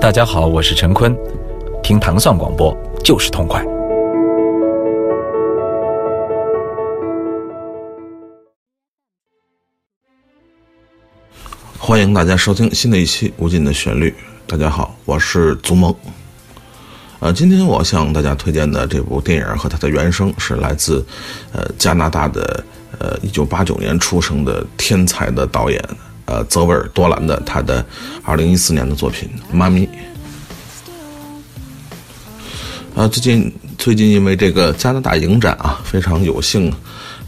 大家好，我是陈坤，听糖蒜广播就是痛快。欢迎大家收听新的一期《无尽的旋律》。大家好，我是祖萌。呃，今天我向大家推荐的这部电影和它的原声是来自呃加拿大的呃一九八九年出生的天才的导演呃泽维尔多兰的他的二零一四年的作品《妈咪》。啊，最近最近因为这个加拿大影展啊，非常有幸，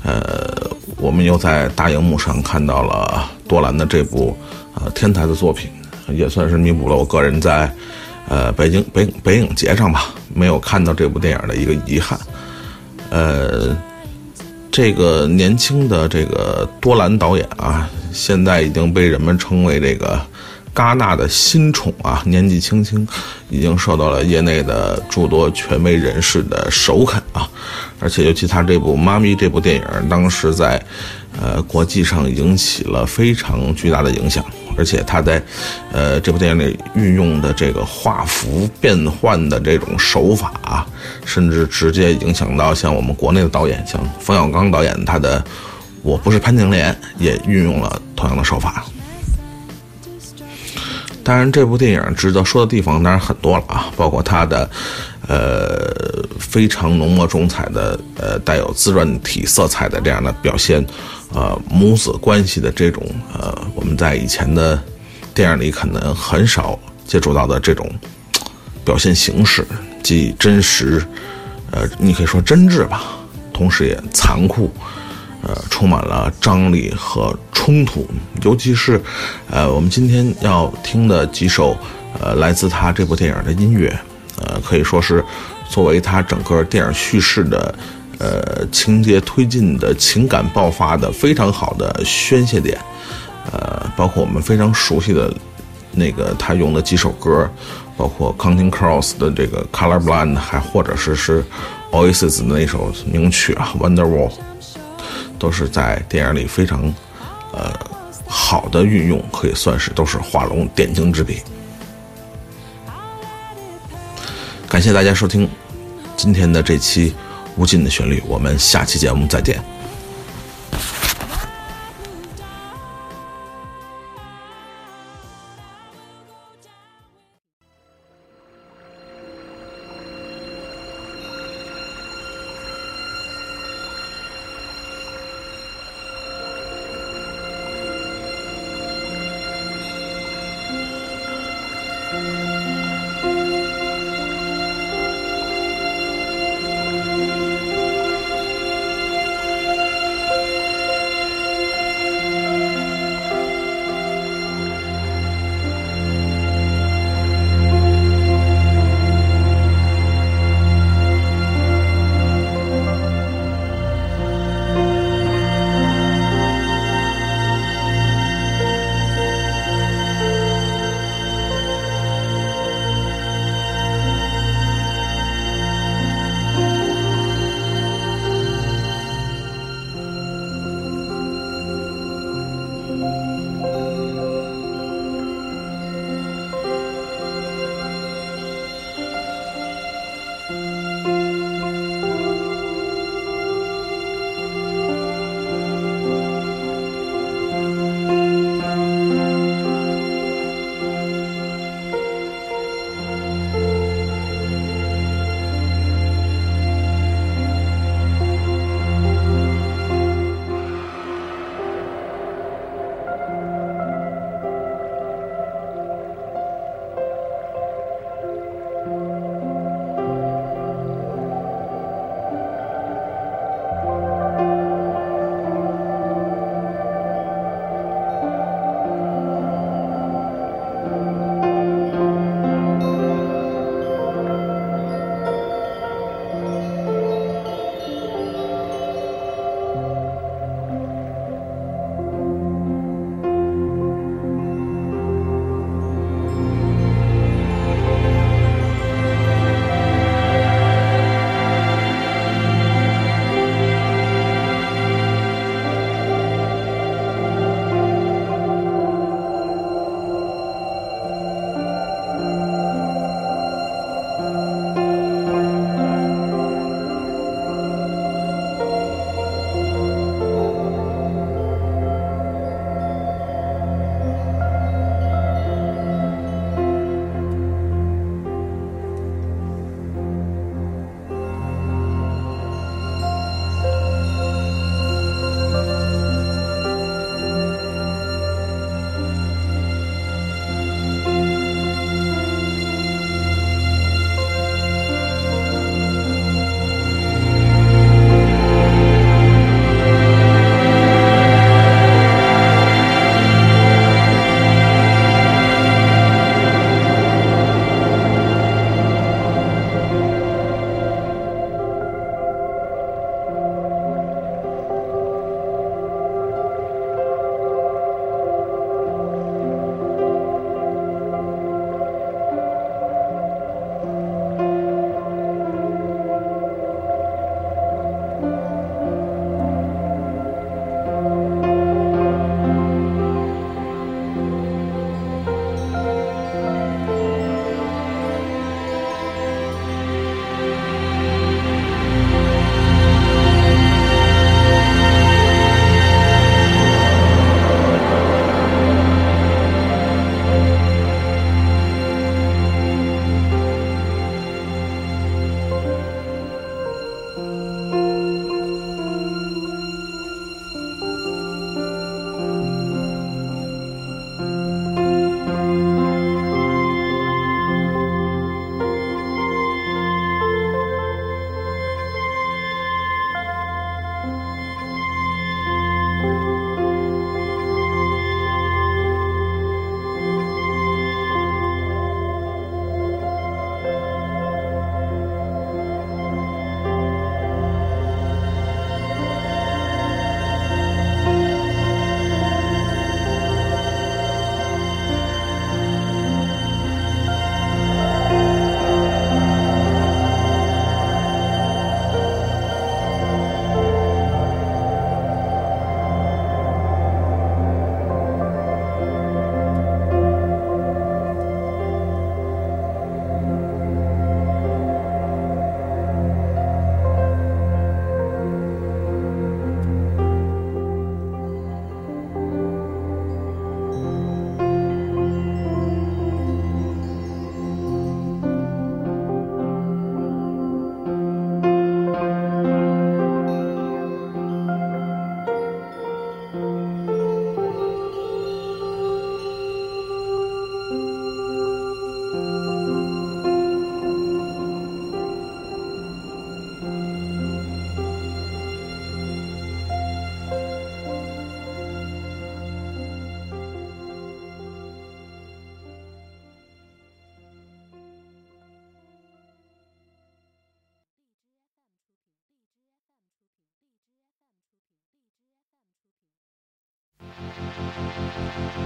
呃，我们又在大荧幕上看到了多兰的这部呃天才的作品，也算是弥补了我个人在呃北京北北影节上吧没有看到这部电影的一个遗憾。呃，这个年轻的这个多兰导演啊，现在已经被人们称为这个。戛纳的新宠啊，年纪轻轻，已经受到了业内的诸多权威人士的首肯啊，而且尤其他这部《妈咪》这部电影，当时在呃国际上引起了非常巨大的影响，而且他在呃这部电影里运用的这个画幅变换的这种手法啊，甚至直接影响到像我们国内的导演，像冯小刚导演他的《我不是潘金莲》也运用了同样的手法。当然，这部电影值得说的地方当然很多了啊，包括它的，呃，非常浓墨重彩的，呃，带有自传体色彩的这样的表现，呃，母子关系的这种，呃，我们在以前的电影里可能很少接触到的这种表现形式，既真实，呃，你可以说真挚吧，同时也残酷。呃，充满了张力和冲突，尤其是，呃，我们今天要听的几首，呃，来自他这部电影的音乐，呃，可以说是作为他整个电影叙事的，呃，情节推进的情感爆发的非常好的宣泄点，呃，包括我们非常熟悉的，那个他用的几首歌，包括 Counting Crows 的这个 Color Blind，还或者是是 Oasis 的那首名曲啊 Wonderwall。都是在电影里非常，呃，好的运用，可以算是都是画龙点睛之笔。感谢大家收听今天的这期《无尽的旋律》，我们下期节目再见。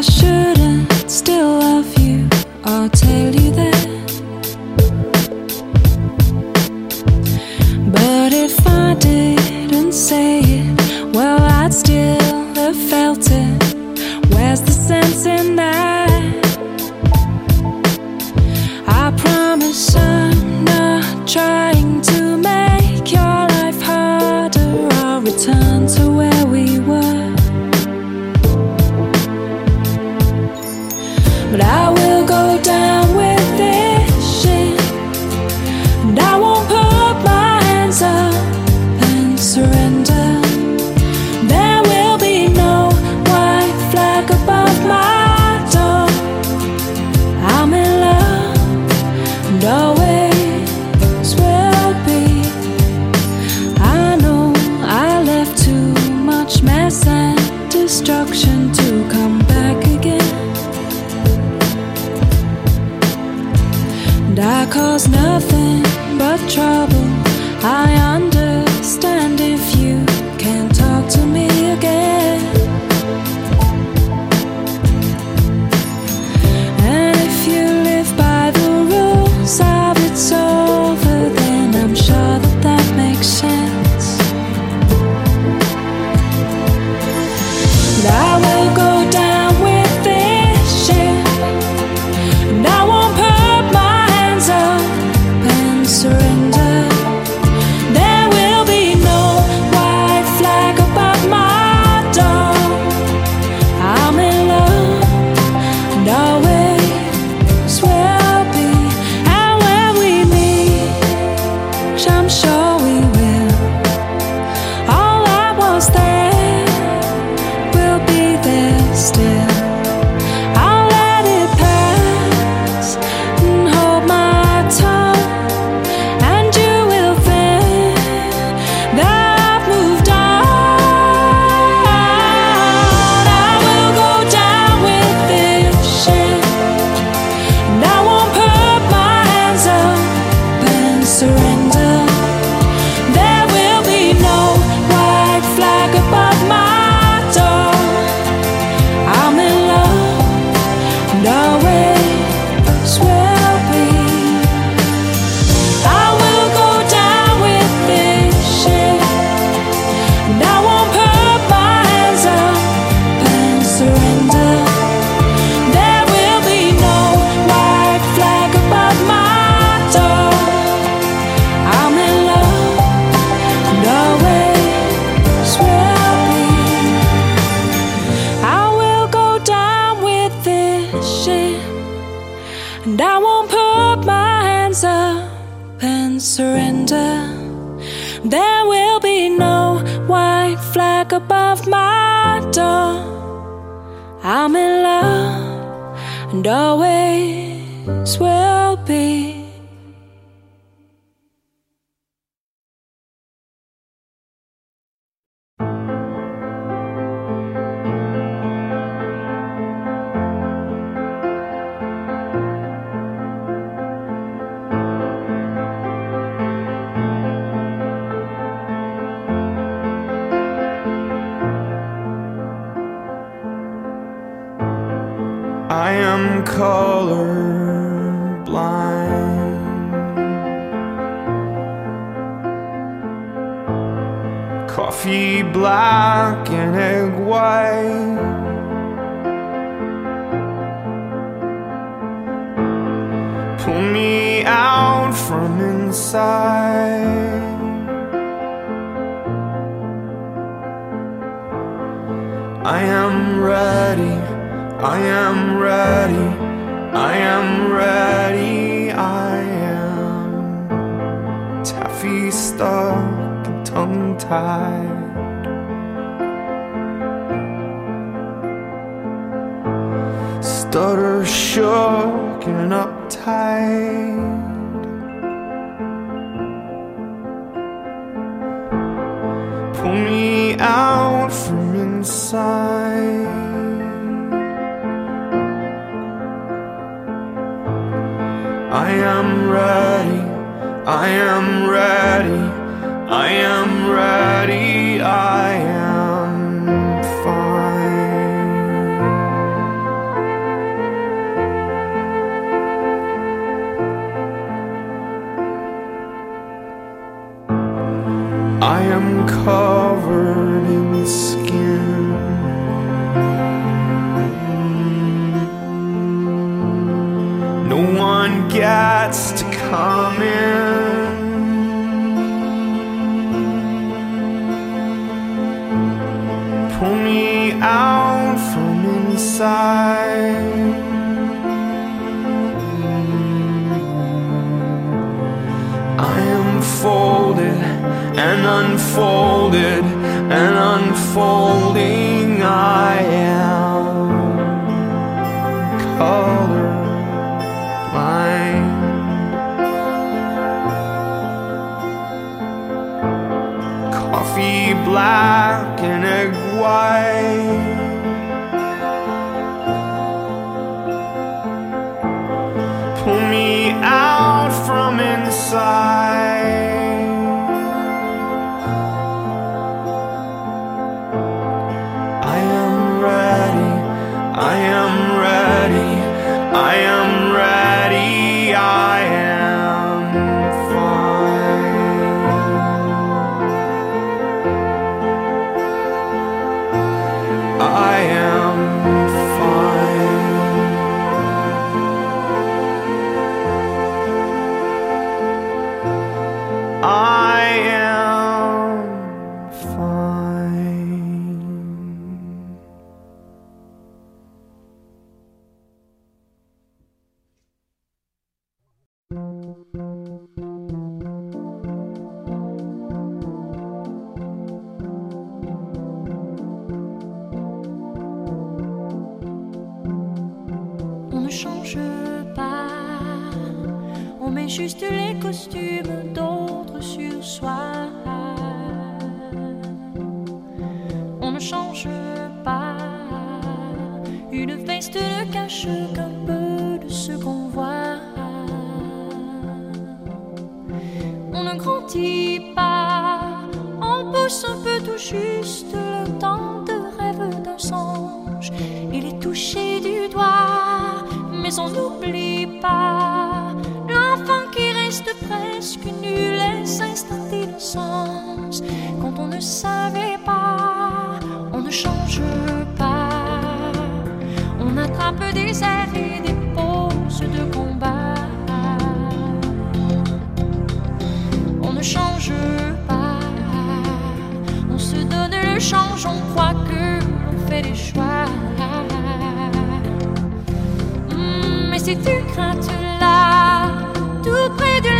I shouldn't, still won't put my hands up and surrender, there will be no white flag above my door. I'm in love and always will be. I am ready, I am taffy stuck and tongue tied. Stutter shook and uptight. pull me out from inside. ready, I am ready, I am ready, I Come in, Pull me out from inside. I am folded and unfolded and unfolding. black and egg white. change, on croit que l'on fait des choix. Hmm, mais si tu crains, tu l'as tout près de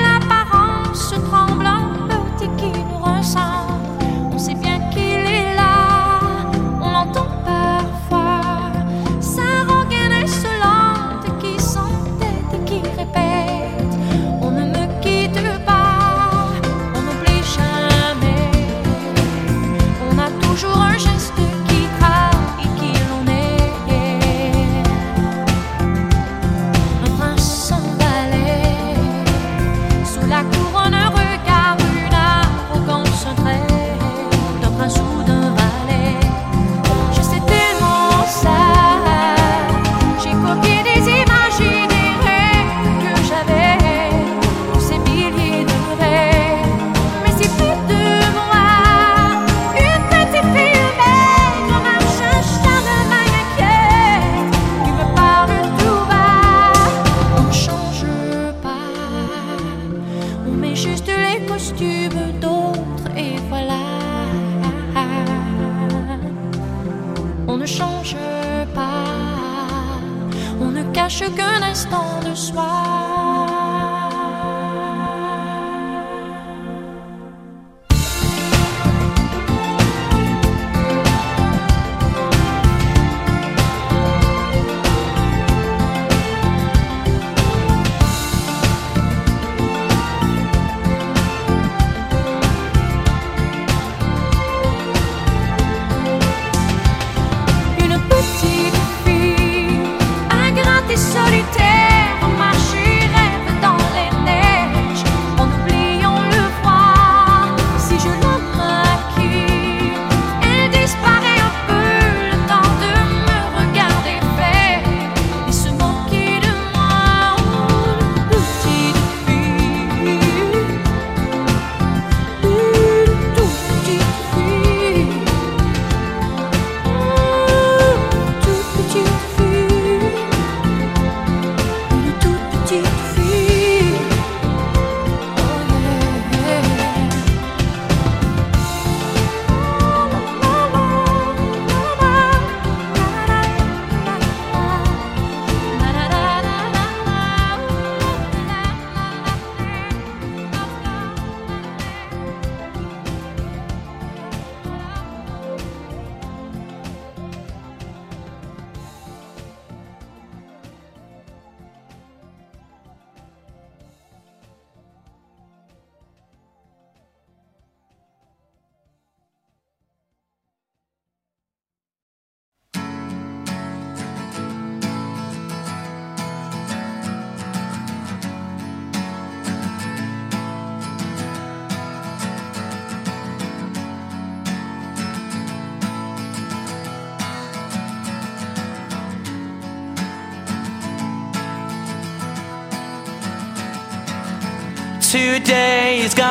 d'autres et voilà. On ne change pas, on ne cache qu'un instant de soi.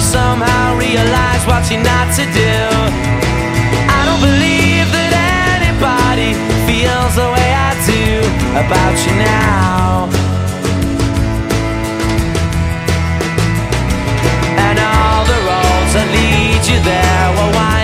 Somehow realized what you're not to do. I don't believe that anybody feels the way I do about you now. And all the roads that lead you there were winding.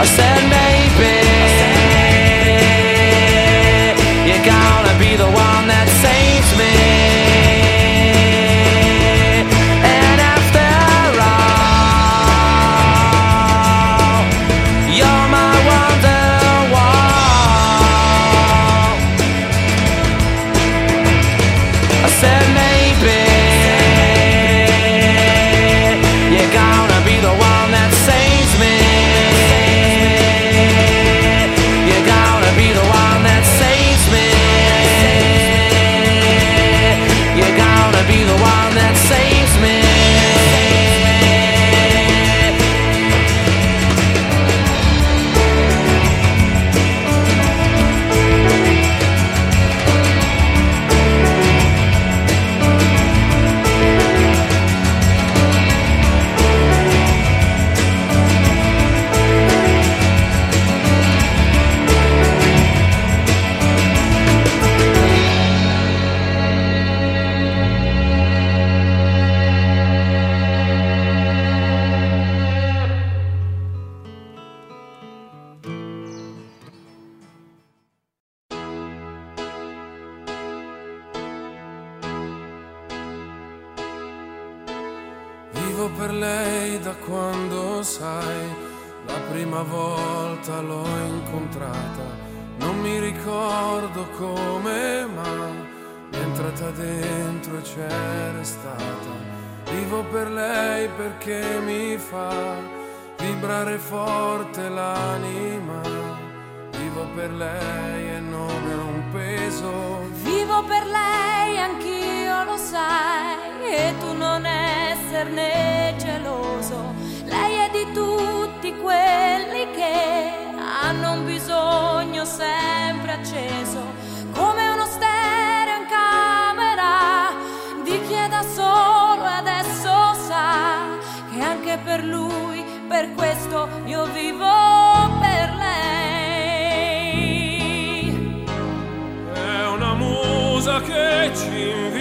I said per lei da quando sai, la prima volta l'ho incontrata. Non mi ricordo come, ma mi è entrata dentro e c'è restata. Vivo per lei perché mi fa vibrare forte l'anima. Vivo per lei e non è un peso. Vivo per lei, anch'io lo sai, e tu non esserne geloso. Lei è di tutti quelli che hanno un bisogno sempre acceso, come uno stereo in camera di chi è da solo e adesso sa che anche per lui, per questo io vivo per lei. È una musa che ci invita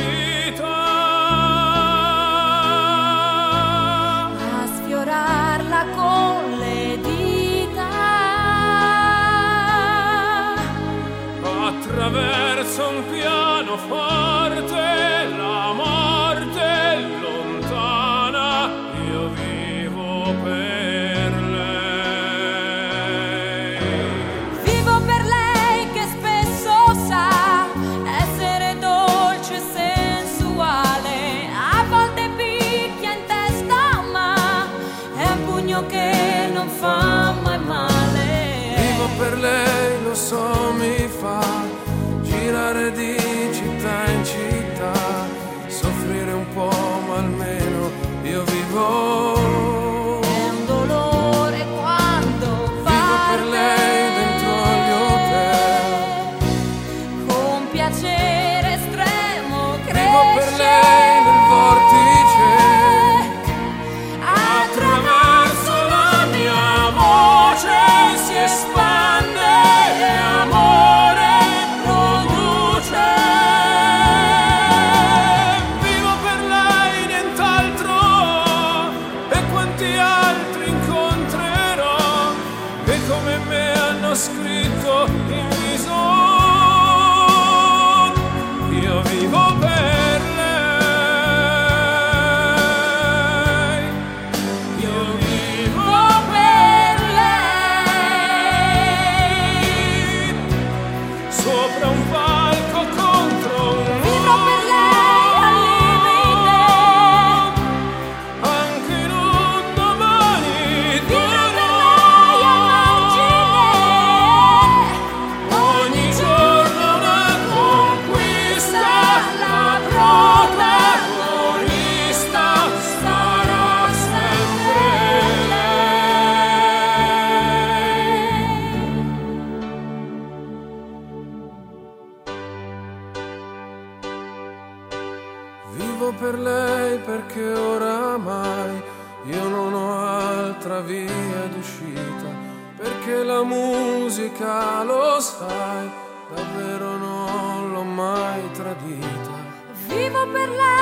tradita. Vivo per lei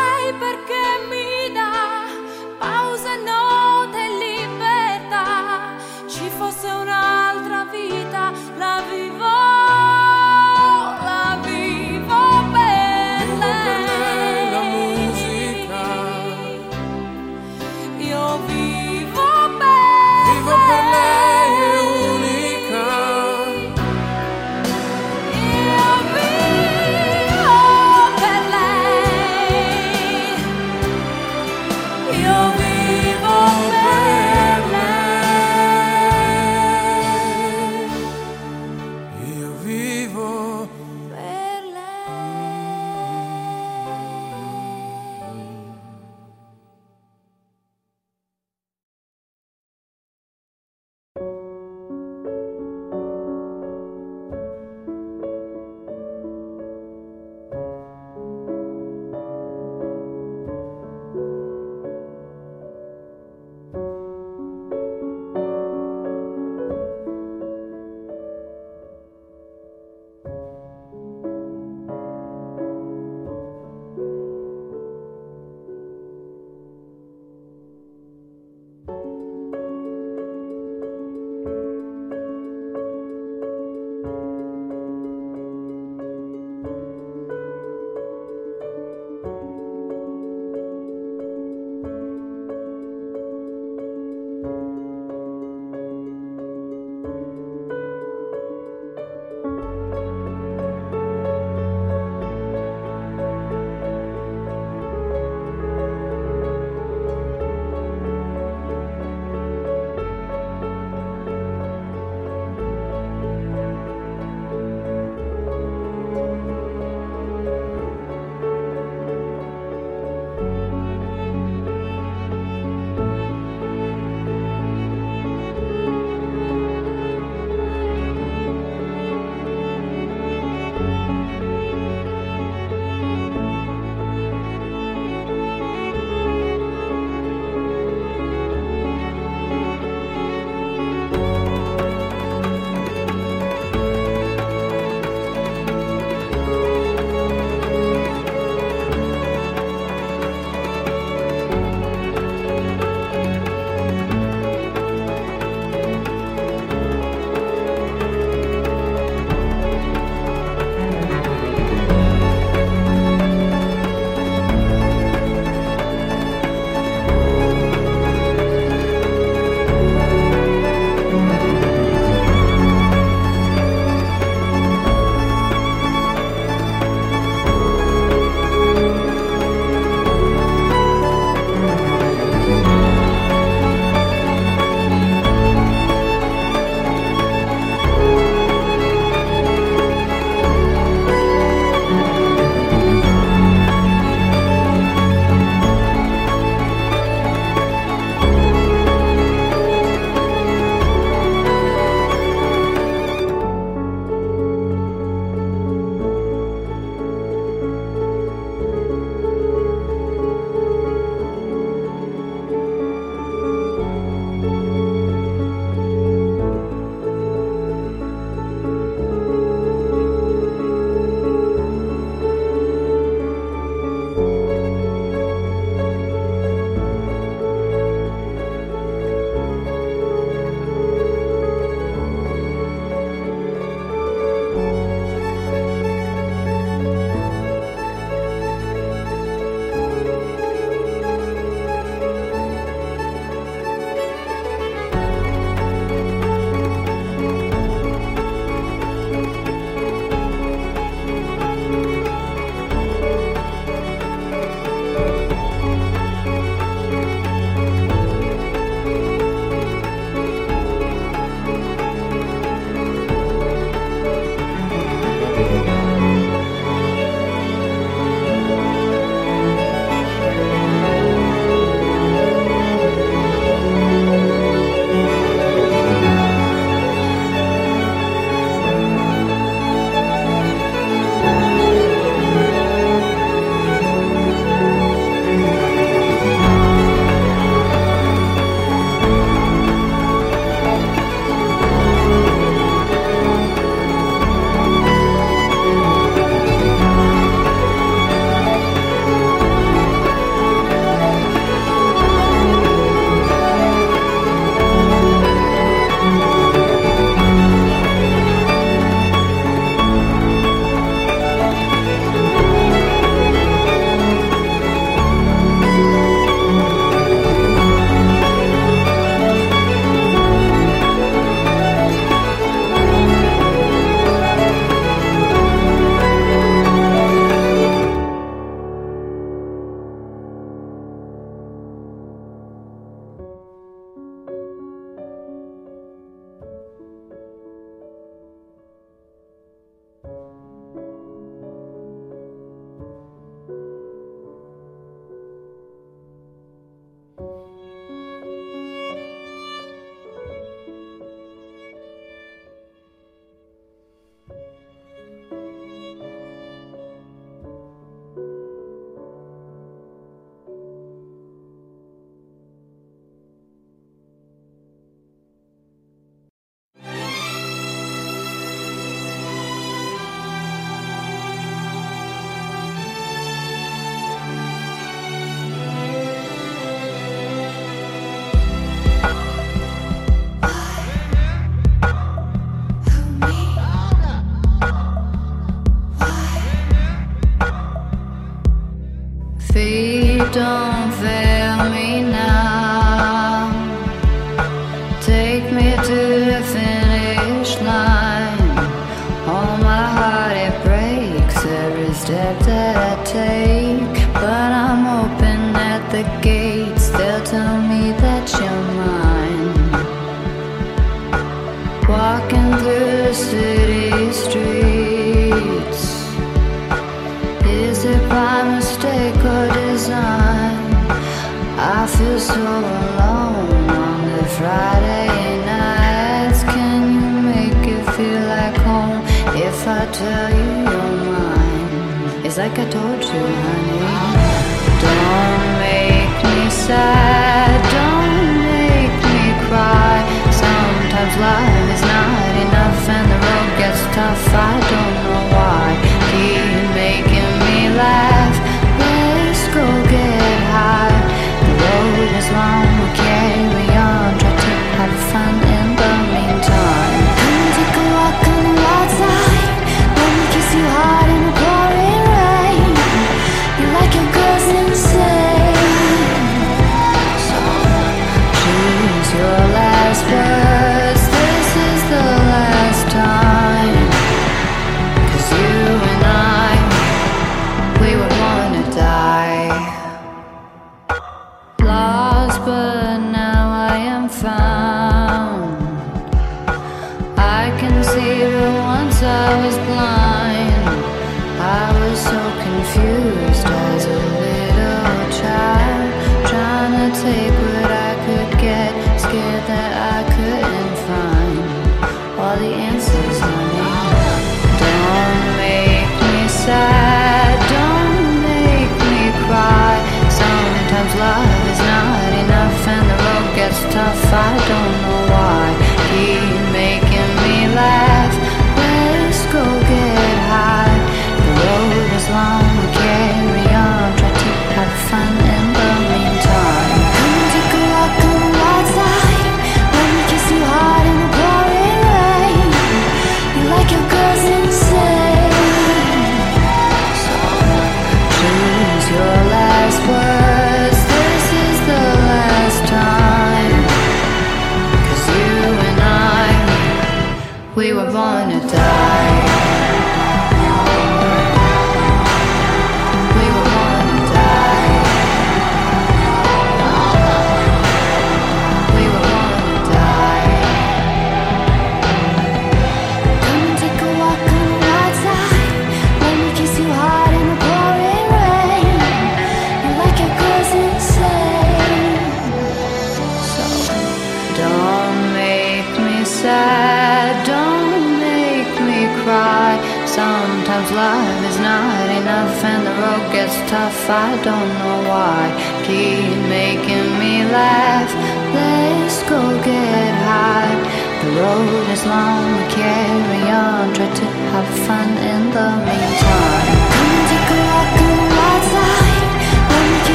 Sometimes love is not enough and the road gets tough. I don't know why. Keep making me laugh. Let's go get high. The road is long, we carry on. Try to have fun in the meantime.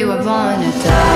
we were born to die.